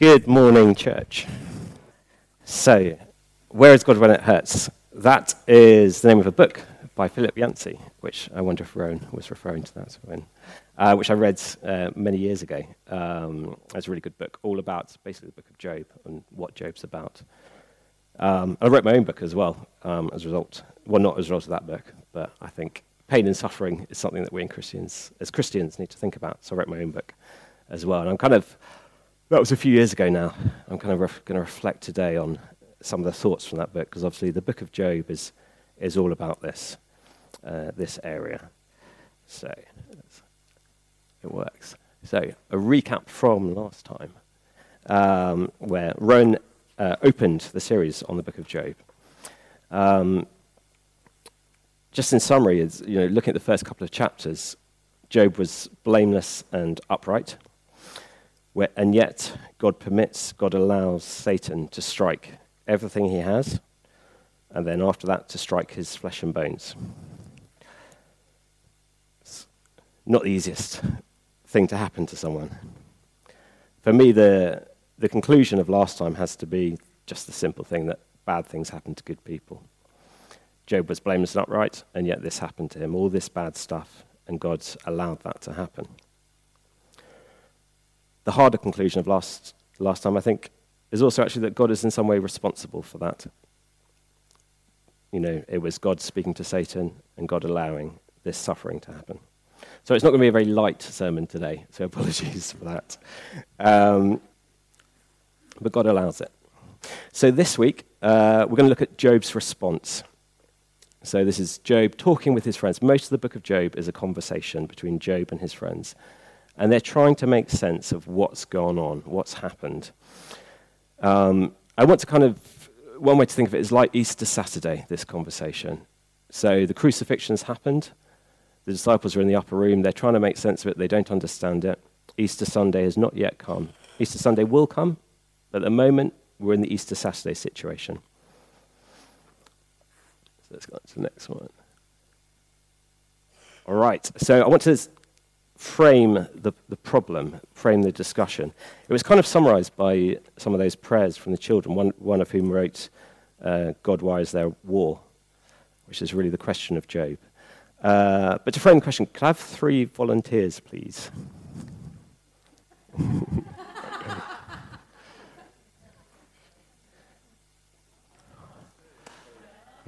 Good morning, church. So, where is God when it hurts? That is the name of a book by Philip Yancey, which I wonder if Rowan was referring to that when, uh, which I read uh, many years ago. Um, it's a really good book, all about basically the book of Job and what Job's about. Um, I wrote my own book as well um, as a result. Well, not as a result of that book, but I think pain and suffering is something that we in Christians, as Christians, need to think about. So I wrote my own book as well, and I'm kind of that was a few years ago now. I'm kind of ref- going to reflect today on some of the thoughts from that book, because obviously the book of Job is, is all about this, uh, this area. So it works. So a recap from last time, um, where Rowan uh, opened the series on the book of Job. Um, just in summary, you know, looking at the first couple of chapters, Job was blameless and upright. Where, and yet, God permits, God allows Satan to strike everything he has, and then after that, to strike his flesh and bones. It's not the easiest thing to happen to someone. For me, the, the conclusion of last time has to be just the simple thing that bad things happen to good people. Job was blameless and upright, and yet this happened to him. All this bad stuff, and God allowed that to happen the harder conclusion of last, last time, I think, is also actually that God is in some way responsible for that. You know, it was God speaking to Satan and God allowing this suffering to happen. So it's not going to be a very light sermon today, so apologies for that. Um, but God allows it. So this week, uh, we're going to look at Job's response. So this is Job talking with his friends. Most of the book of Job is a conversation between Job and his friends and they're trying to make sense of what's gone on, what's happened. Um, I want to kind of, one way to think of it is like Easter Saturday, this conversation. So the crucifixion's happened, the disciples are in the upper room, they're trying to make sense of it, they don't understand it. Easter Sunday has not yet come. Easter Sunday will come, but at the moment, we're in the Easter Saturday situation. So let's go on to the next one. All right, so I want to frame the, the problem, frame the discussion. It was kind of summarized by some of those prayers from the children, one, one of whom wrote, uh, God, why is there war? Which is really the question of Job. Uh, but to frame the question, could I have three volunteers, please? All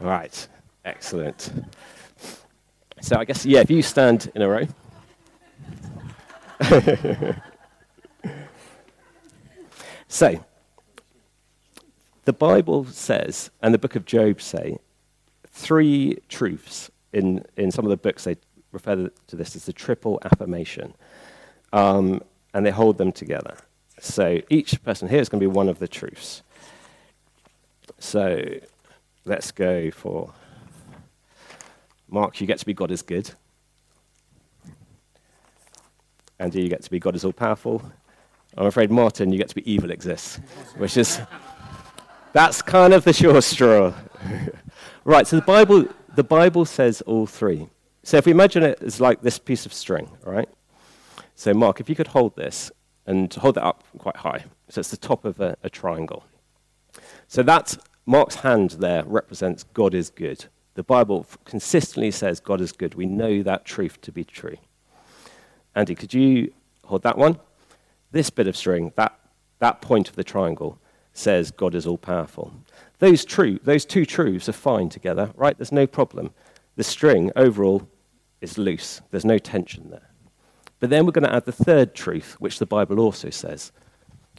right, excellent. So I guess, yeah, if you stand in a row. so, the Bible says, and the book of Job say, three truths. In, in some of the books, they refer to this as the triple affirmation. Um, and they hold them together. So each person here is going to be one of the truths. So let's go for Mark, you get to be God is good. Andy, you get to be God is all powerful. I'm afraid, Martin, you get to be evil exists, which is, that's kind of the short straw. right, so the Bible, the Bible says all three. So if we imagine it as like this piece of string, right? So, Mark, if you could hold this and hold that up quite high, so it's the top of a, a triangle. So that Mark's hand there represents God is good. The Bible consistently says God is good. We know that truth to be true. Andy, could you hold that one? This bit of string, that, that point of the triangle, says God is all powerful. Those, true, those two truths are fine together, right? There's no problem. The string overall is loose, there's no tension there. But then we're going to add the third truth, which the Bible also says,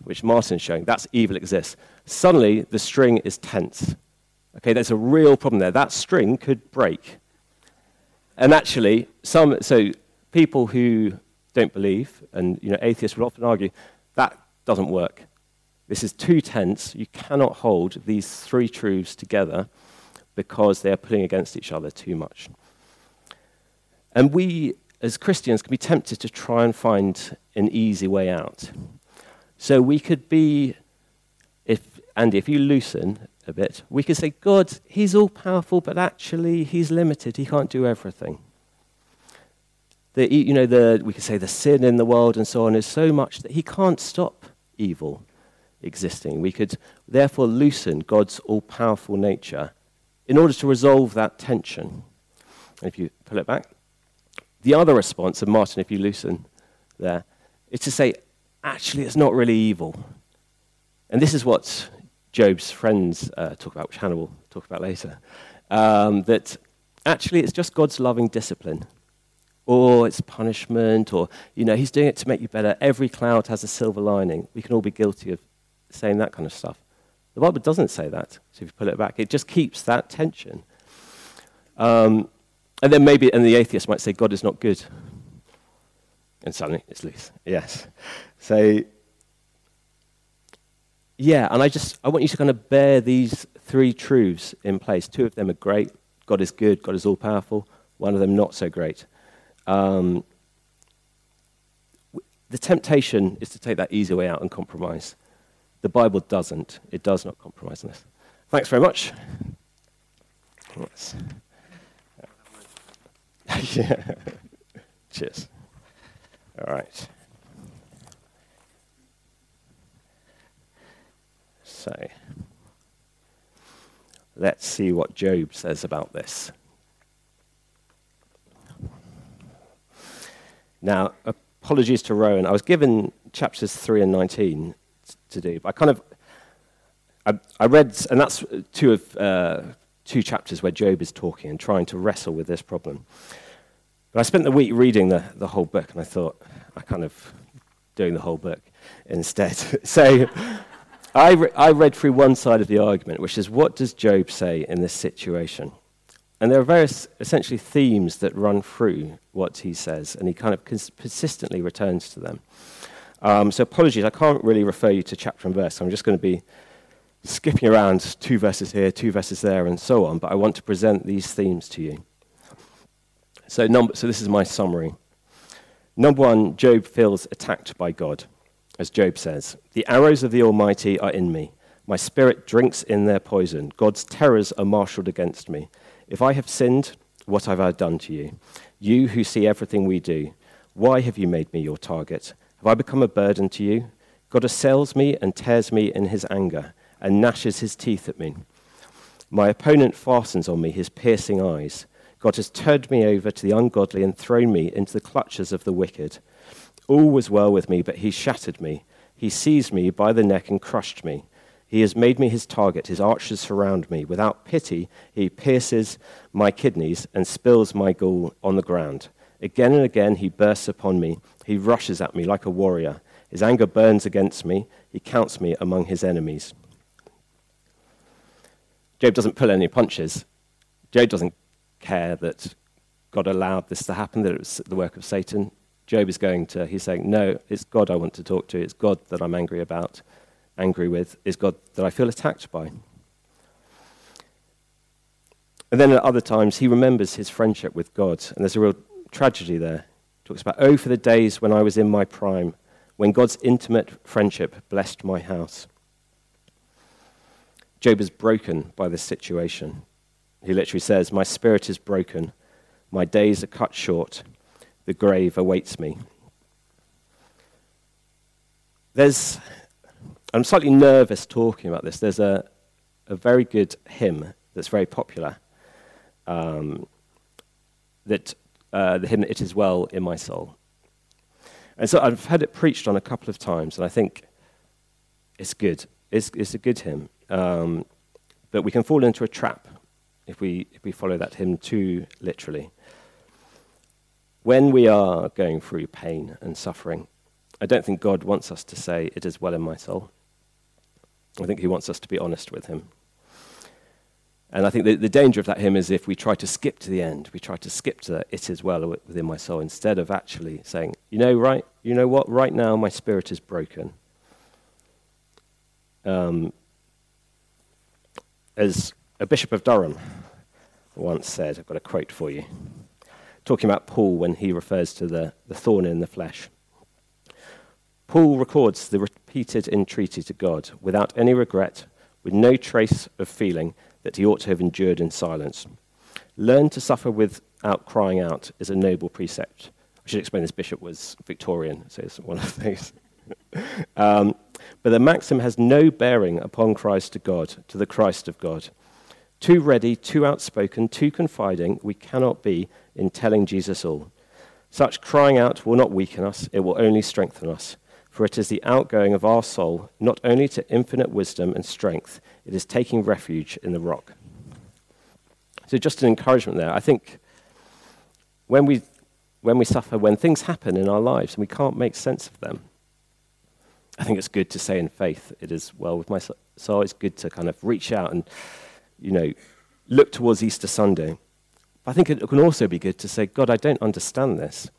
which Martin's showing. That's evil exists. Suddenly, the string is tense. Okay, there's a real problem there. That string could break. And actually, some, so people who don't believe, and you know, atheists would often argue, that doesn't work. This is too tense. You cannot hold these three truths together because they are pulling against each other too much. And we, as Christians, can be tempted to try and find an easy way out. So we could be, if Andy, if you loosen a bit, we could say, God, He's all powerful, but actually He's limited. He can't do everything the, you know, the, we could say the sin in the world and so on is so much that he can't stop evil. existing. We could therefore loosen God's all powerful nature in order to resolve that tension. And if you pull it back, the other response, and Martin, if you loosen there, is to say, actually, it's not really evil. And this is what Job's friends uh, talk about, which Hannah will talk about later. Um, that actually, it's just God's loving discipline or it's punishment, or, you know, he's doing it to make you better. Every cloud has a silver lining. We can all be guilty of saying that kind of stuff. The Bible doesn't say that. So if you pull it back, it just keeps that tension. Um, and then maybe, and the atheist might say, God is not good. And suddenly it's loose. Yes. So, yeah, and I just, I want you to kind of bear these three truths in place. Two of them are great. God is good. God is all powerful. One of them not so great. Um, the temptation is to take that easy way out and compromise. The Bible doesn't. It does not compromise on this. Thanks very much. yeah. Cheers. All right. So, let's see what Job says about this. Now, apologies to Rowan. I was given chapters 3 and 19 to do. But I kind of, I, I read, and that's two of uh, two chapters where Job is talking and trying to wrestle with this problem. But I spent the week reading the, the whole book, and I thought, I kind of doing the whole book instead. so I, re- I read through one side of the argument, which is what does Job say in this situation? And there are various, essentially, themes that run through what he says, and he kind of cons- persistently returns to them. Um, so, apologies, I can't really refer you to chapter and verse. I'm just going to be skipping around two verses here, two verses there, and so on, but I want to present these themes to you. So, number, so this is my summary. Number one, Job feels attacked by God. As Job says, The arrows of the Almighty are in me. My spirit drinks in their poison. God's terrors are marshaled against me. If I have sinned, what have I done to you? You who see everything we do, why have you made me your target? Have I become a burden to you? God assails me and tears me in his anger and gnashes his teeth at me. My opponent fastens on me his piercing eyes. God has turned me over to the ungodly and thrown me into the clutches of the wicked. All was well with me, but he shattered me. He seized me by the neck and crushed me. He has made me his target. His archers surround me. Without pity, he pierces my kidneys and spills my gall on the ground. Again and again, he bursts upon me. He rushes at me like a warrior. His anger burns against me. He counts me among his enemies. Job doesn't pull any punches. Job doesn't care that God allowed this to happen, that it was the work of Satan. Job is going to, he's saying, No, it's God I want to talk to. It's God that I'm angry about angry with is God that I feel attacked by. And then at other times, he remembers his friendship with God, and there's a real tragedy there. He talks about, Oh, for the days when I was in my prime, when God's intimate friendship blessed my house. Job is broken by this situation. He literally says, My spirit is broken, my days are cut short, the grave awaits me. There's I'm slightly nervous talking about this. There's a, a very good hymn that's very popular. Um, that uh, the hymn "It Is Well in My Soul," and so I've had it preached on a couple of times, and I think it's good. It's, it's a good hymn, um, but we can fall into a trap if we if we follow that hymn too literally. When we are going through pain and suffering, I don't think God wants us to say, It is well in my soul. I think he wants us to be honest with him. And I think the, the danger of that hymn is if we try to skip to the end, we try to skip to the, it is well within my soul, instead of actually saying, you know, right, you know what, right now my spirit is broken. Um, as a bishop of Durham once said, I've got a quote for you, talking about Paul when he refers to the, the thorn in the flesh. Paul records the repeated entreaty to God without any regret, with no trace of feeling that he ought to have endured in silence. Learn to suffer without crying out is a noble precept. I should explain this bishop was Victorian, so it's one of those. um, but the maxim has no bearing upon Christ to God, to the Christ of God. Too ready, too outspoken, too confiding, we cannot be in telling Jesus all. Such crying out will not weaken us, it will only strengthen us. For it is the outgoing of our soul, not only to infinite wisdom and strength, it is taking refuge in the rock. So, just an encouragement there. I think when we, when we suffer, when things happen in our lives and we can't make sense of them, I think it's good to say in faith, it is well with my soul. It's good to kind of reach out and you know, look towards Easter Sunday. I think it can also be good to say, God, I don't understand this.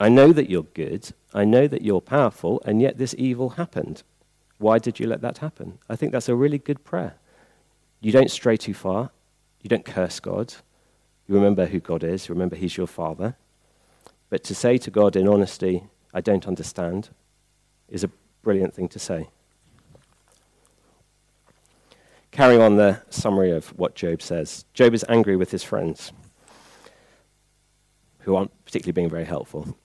I know that you're good. I know that you're powerful, and yet this evil happened. Why did you let that happen? I think that's a really good prayer. You don't stray too far. You don't curse God. You remember who God is. You remember He's your Father. But to say to God in honesty, I don't understand, is a brilliant thing to say carrying on the summary of what Job says. Job is angry with his friends, who aren't particularly being very helpful.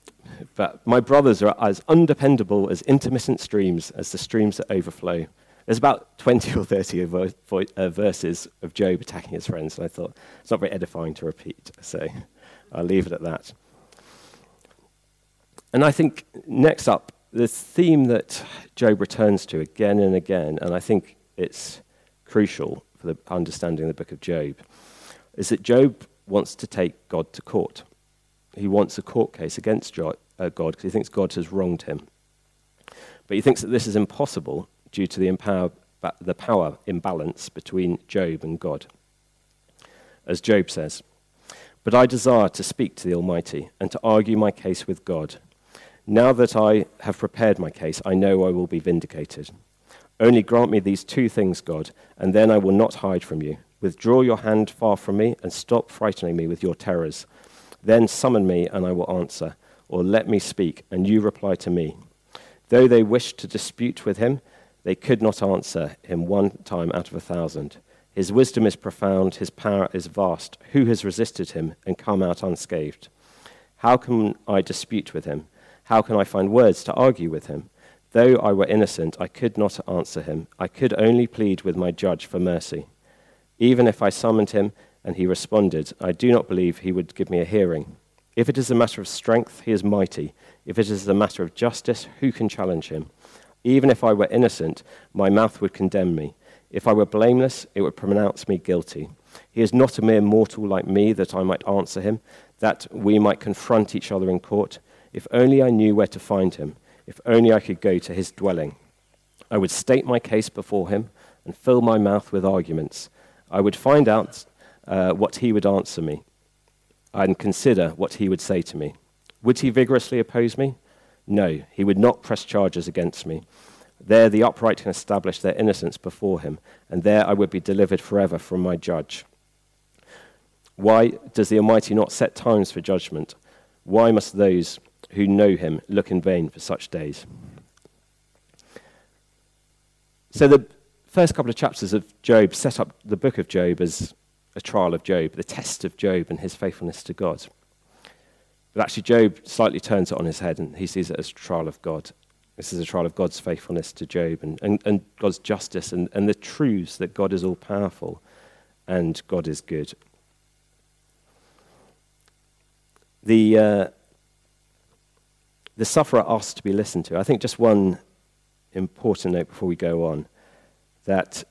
But my brothers are as undependable as intermittent streams, as the streams that overflow. There's about 20 or 30 uh, verses of Job attacking his friends, and I thought it's not very edifying to repeat, so I'll leave it at that. And I think next up, the theme that Job returns to again and again, and I think it's crucial for the understanding of the book of Job, is that Job wants to take God to court. He wants a court case against uh, God because he thinks God has wronged him. But he thinks that this is impossible due to the, empower, the power imbalance between Job and God. As Job says, But I desire to speak to the Almighty and to argue my case with God. Now that I have prepared my case, I know I will be vindicated. Only grant me these two things, God, and then I will not hide from you. Withdraw your hand far from me and stop frightening me with your terrors. Then summon me, and I will answer, or let me speak, and you reply to me. Though they wished to dispute with him, they could not answer him one time out of a thousand. His wisdom is profound, his power is vast. Who has resisted him and come out unscathed? How can I dispute with him? How can I find words to argue with him? Though I were innocent, I could not answer him. I could only plead with my judge for mercy. Even if I summoned him and he responded, I do not believe he would give me a hearing. If it is a matter of strength, he is mighty. If it is a matter of justice, who can challenge him? Even if I were innocent, my mouth would condemn me. If I were blameless, it would pronounce me guilty. He is not a mere mortal like me that I might answer him, that we might confront each other in court. If only I knew where to find him. If only I could go to his dwelling. I would state my case before him and fill my mouth with arguments. I would find out uh, what he would answer me and consider what he would say to me. Would he vigorously oppose me? No, he would not press charges against me. There the upright can establish their innocence before him, and there I would be delivered forever from my judge. Why does the Almighty not set times for judgment? Why must those who know him look in vain for such days. So, the first couple of chapters of Job set up the book of Job as a trial of Job, the test of Job and his faithfulness to God. But actually, Job slightly turns it on his head and he sees it as a trial of God. This is a trial of God's faithfulness to Job and, and, and God's justice and, and the truths that God is all powerful and God is good. The, uh, the sufferer asked to be listened to. I think just one important note before we go on that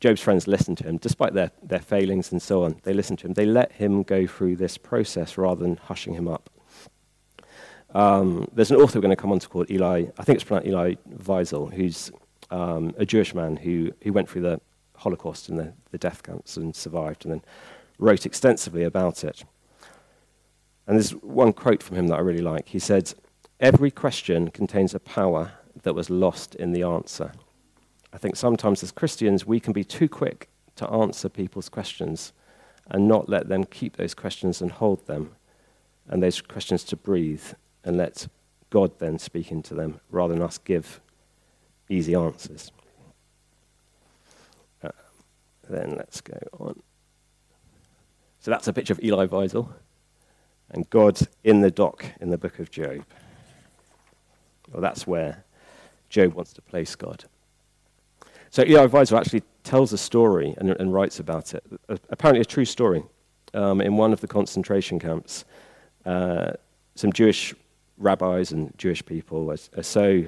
Job's friends listened to him, despite their, their failings and so on. They listened to him. They let him go through this process rather than hushing him up. Um, there's an author we're going to come on to called Eli, I think it's pronounced Eli Wiesel, who's um, a Jewish man who, who went through the Holocaust and the, the death camps and survived and then wrote extensively about it. And there's one quote from him that I really like. He said, Every question contains a power that was lost in the answer. I think sometimes as Christians, we can be too quick to answer people's questions and not let them keep those questions and hold them, and those questions to breathe and let God then speak into them rather than us give easy answers. Uh, then let's go on. So that's a picture of Elie Wiesel and God in the dock in the book of Job. Well, that's where Job wants to place God. So Elie Wiesel actually tells a story and, and writes about it, apparently a true story. Um, in one of the concentration camps, uh, some Jewish rabbis and Jewish people are, are so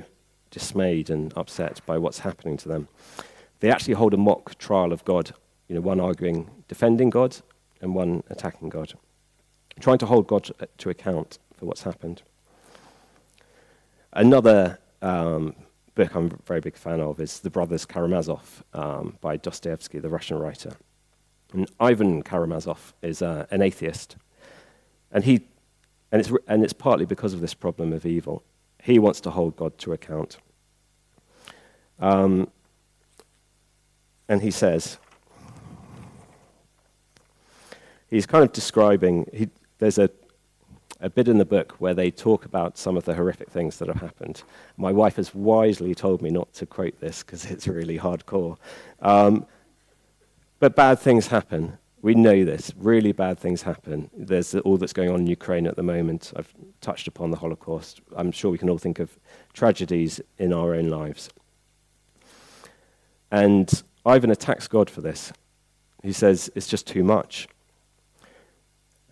dismayed and upset by what's happening to them. They actually hold a mock trial of God, you know, one arguing defending God and one attacking God, trying to hold God to account for what's happened. Another um, book I'm a very big fan of is The Brothers Karamazov um, by Dostoevsky, the Russian writer. And Ivan Karamazov is uh, an atheist, and he, and it's, and it's partly because of this problem of evil. He wants to hold God to account. Um, and he says, he's kind of describing, he, there's a, a bit in the book where they talk about some of the horrific things that have happened. My wife has wisely told me not to quote this because it's really hardcore. Um, but bad things happen. We know this. Really bad things happen. There's all that's going on in Ukraine at the moment. I've touched upon the Holocaust. I'm sure we can all think of tragedies in our own lives. And Ivan attacks God for this. He says, It's just too much.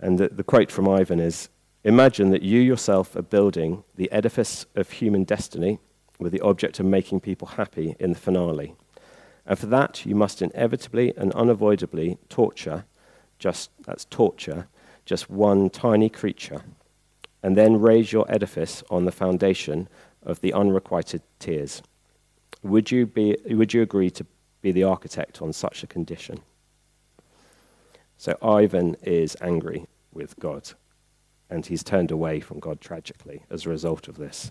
And the, the quote from Ivan is Imagine that you yourself are building the edifice of human destiny with the object of making people happy in the finale. And for that, you must inevitably and unavoidably torture, just that's torture, just one tiny creature, and then raise your edifice on the foundation of the unrequited tears. Would you, be, would you agree to be the architect on such a condition? So Ivan is angry with God, and he's turned away from God tragically as a result of this,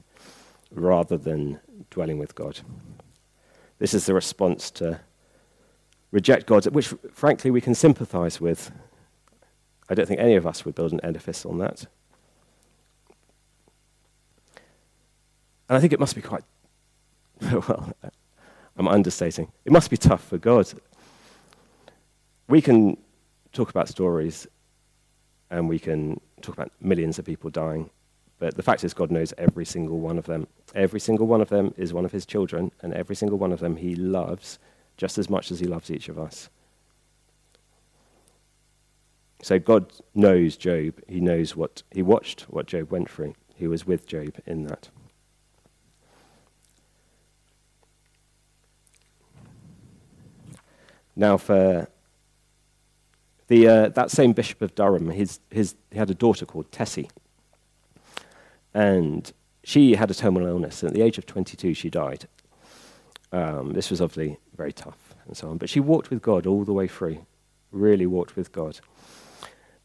rather than dwelling with God. This is the response to reject God, which frankly we can sympathize with. I don't think any of us would build an edifice on that. And I think it must be quite, well, I'm understating. It must be tough for God. We can talk about stories and we can talk about millions of people dying, but the fact is, God knows every single one of them. Every single one of them is one of his children, and every single one of them he loves just as much as he loves each of us. So God knows Job. He knows what he watched what Job went through. He was with Job in that. Now, for the, uh, that same Bishop of Durham, his, his, he had a daughter called Tessie. And she had a terminal illness. And at the age of 22, she died. Um, this was obviously very tough and so on. But she walked with God all the way through, really walked with God.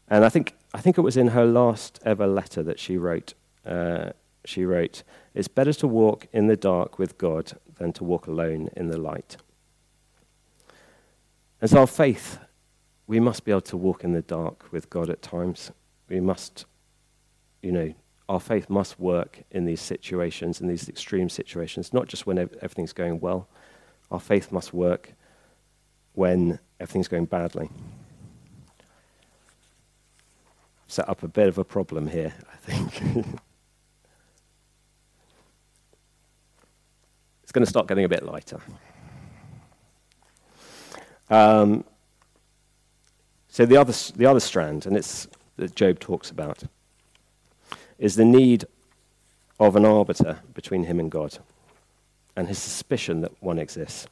And I think, I think it was in her last ever letter that she wrote, uh, she wrote, It's better to walk in the dark with God than to walk alone in the light. As our faith, we must be able to walk in the dark with God at times. We must, you know, our faith must work in these situations, in these extreme situations, not just when everything's going well. Our faith must work when everything's going badly. I've set up a bit of a problem here, I think. it's going to start getting a bit lighter. Um, so the other, the other strand, and it's that Job talks about, is the need of an arbiter between him and God, and his suspicion that one exists.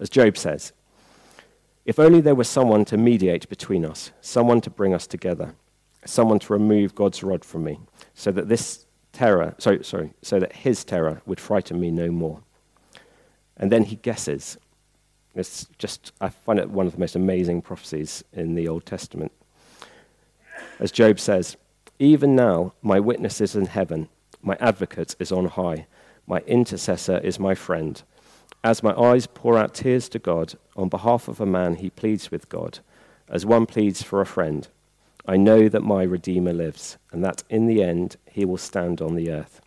As Job says, if only there were someone to mediate between us, someone to bring us together, someone to remove God's rod from me, so that this terror, sorry, sorry, so that his terror would frighten me no more. And then he guesses it's just, I find it one of the most amazing prophecies in the Old Testament. As Job says, Even now, my witness is in heaven, my advocate is on high, my intercessor is my friend. As my eyes pour out tears to God, on behalf of a man, he pleads with God, as one pleads for a friend. I know that my Redeemer lives, and that in the end he will stand on the earth.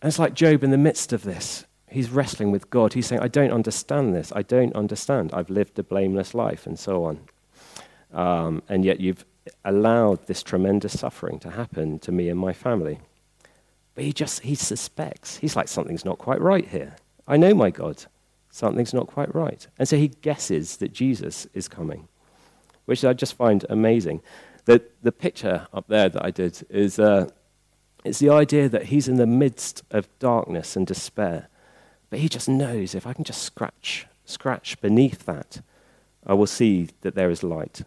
And it's like Job in the midst of this he's wrestling with God. He's saying, I don't understand this. I don't understand. I've lived a blameless life and so on. Um, and yet you've allowed this tremendous suffering to happen to me and my family. But he just, he suspects. He's like, something's not quite right here. I know my God. Something's not quite right. And so he guesses that Jesus is coming, which I just find amazing. The, the picture up there that I did is uh, it's the idea that he's in the midst of darkness and despair. But he just knows if I can just scratch, scratch beneath that, I will see that there is light,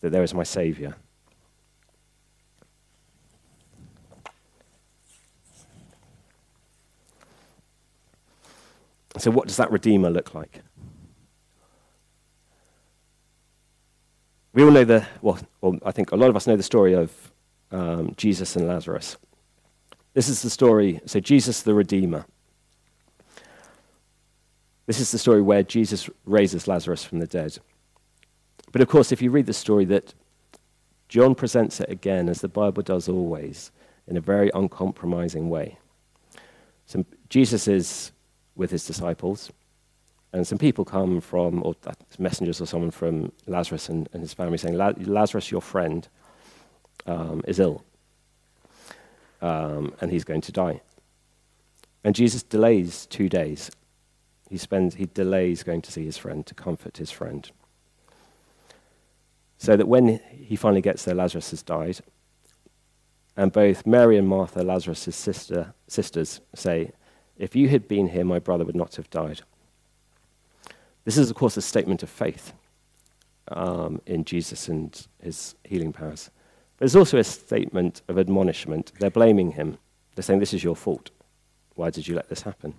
that there is my Savior. So, what does that Redeemer look like? We all know the, well, well I think a lot of us know the story of um, Jesus and Lazarus. This is the story, so Jesus the Redeemer. This is the story where Jesus raises Lazarus from the dead. But of course, if you read the story, that John presents it again, as the Bible does always, in a very uncompromising way. So Jesus is with his disciples, and some people come from, or messengers or someone from Lazarus and, and his family saying, Lazarus, your friend, um, is ill, um, and he's going to die. And Jesus delays two days. He, spends, he delays going to see his friend to comfort his friend. So that when he finally gets there, Lazarus has died. And both Mary and Martha, Lazarus' sister, sisters, say, If you had been here, my brother would not have died. This is, of course, a statement of faith um, in Jesus and his healing powers. But it's also a statement of admonishment. They're blaming him. They're saying, This is your fault. Why did you let this happen?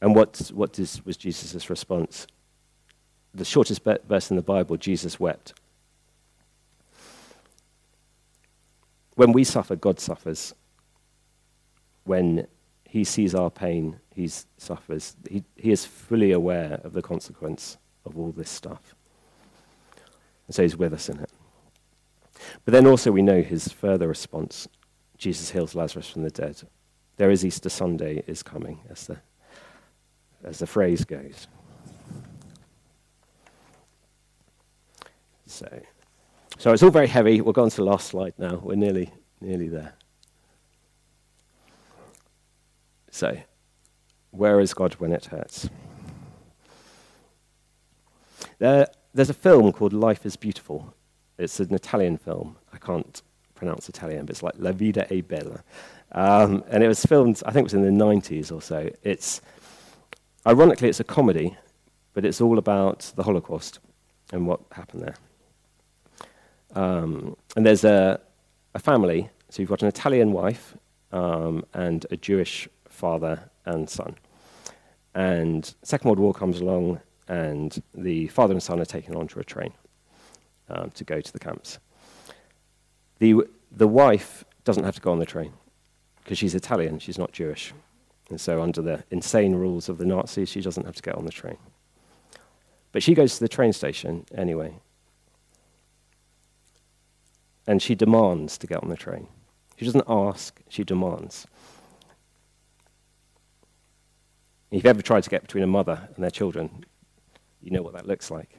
And what, what is, was Jesus' response? The shortest verse in the Bible, Jesus wept. When we suffer, God suffers. When he sees our pain, he suffers. He, he is fully aware of the consequence of all this stuff. And so he's with us in it. But then also we know his further response. Jesus heals Lazarus from the dead. There is Easter Sunday is coming, as the, as the phrase goes. So, so it's all very heavy. We'll go on to the last slide now. We're nearly, nearly there. So, where is God when it hurts? There, there's a film called Life is Beautiful. It's an Italian film. I can't pronounce Italian, but it's like La Vida è Bella. Um, and it was filmed, I think it was in the 90s or so. It's, ironically, it's a comedy, but it's all about the Holocaust and what happened there. Um, and there's a, a family, so you've got an Italian wife um, and a Jewish father and son. And Second World War comes along, and the father and son are taken onto a train um, to go to the camps. The, the wife doesn't have to go on the train because she's Italian, she's not Jewish. And so, under the insane rules of the Nazis, she doesn't have to get on the train. But she goes to the train station anyway. And she demands to get on the train. She doesn't ask, she demands. If you've ever tried to get between a mother and their children, you know what that looks like.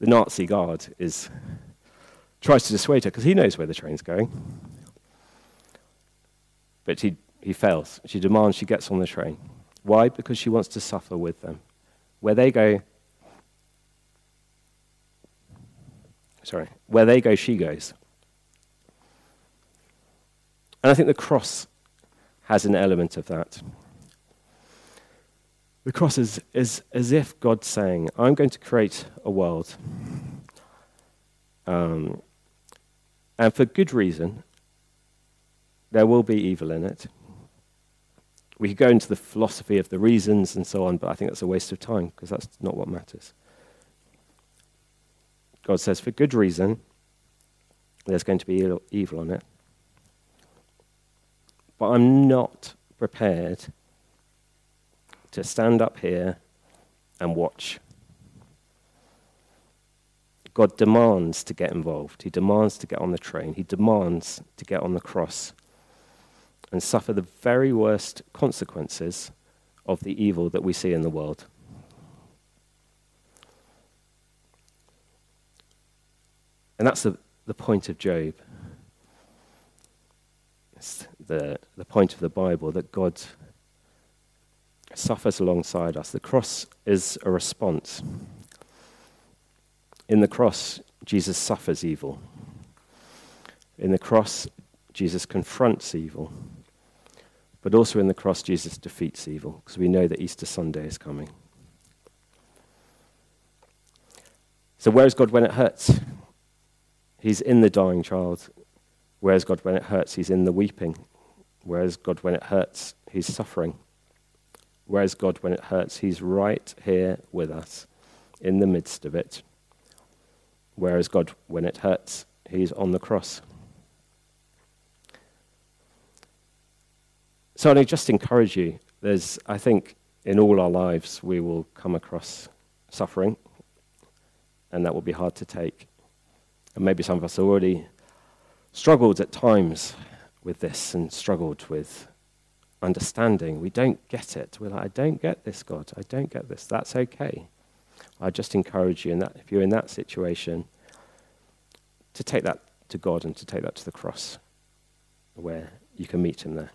The Nazi guard is, tries to dissuade her because he knows where the train's going. But he, he fails. She demands she gets on the train. Why? Because she wants to suffer with them. Where they go, sorry, where they go, she goes. And I think the cross has an element of that. The cross is, is as if God's saying, I'm going to create a world. Um, and for good reason, there will be evil in it. We could go into the philosophy of the reasons and so on, but I think that's a waste of time because that's not what matters. God says, for good reason, there's going to be evil on it. But I'm not prepared to stand up here and watch. God demands to get involved. He demands to get on the train. He demands to get on the cross and suffer the very worst consequences of the evil that we see in the world. And that's the, the point of Job. It's the, the point of the Bible that God suffers alongside us. The cross is a response. In the cross, Jesus suffers evil. In the cross, Jesus confronts evil. But also in the cross, Jesus defeats evil, because we know that Easter Sunday is coming. So, where is God when it hurts? He's in the dying child. Where is God when it hurts? He's in the weeping. Where is God when it hurts? He's suffering. Where is God when it hurts? He's right here with us, in the midst of it. Where is God when it hurts? He's on the cross. So I just encourage you. There's, I think, in all our lives, we will come across suffering, and that will be hard to take. And maybe some of us already struggled at times with this and struggled with understanding. We don't get it. We're like, I don't get this, God. I don't get this. That's okay. I just encourage you, in that, if you're in that situation, to take that to God and to take that to the cross where you can meet Him there.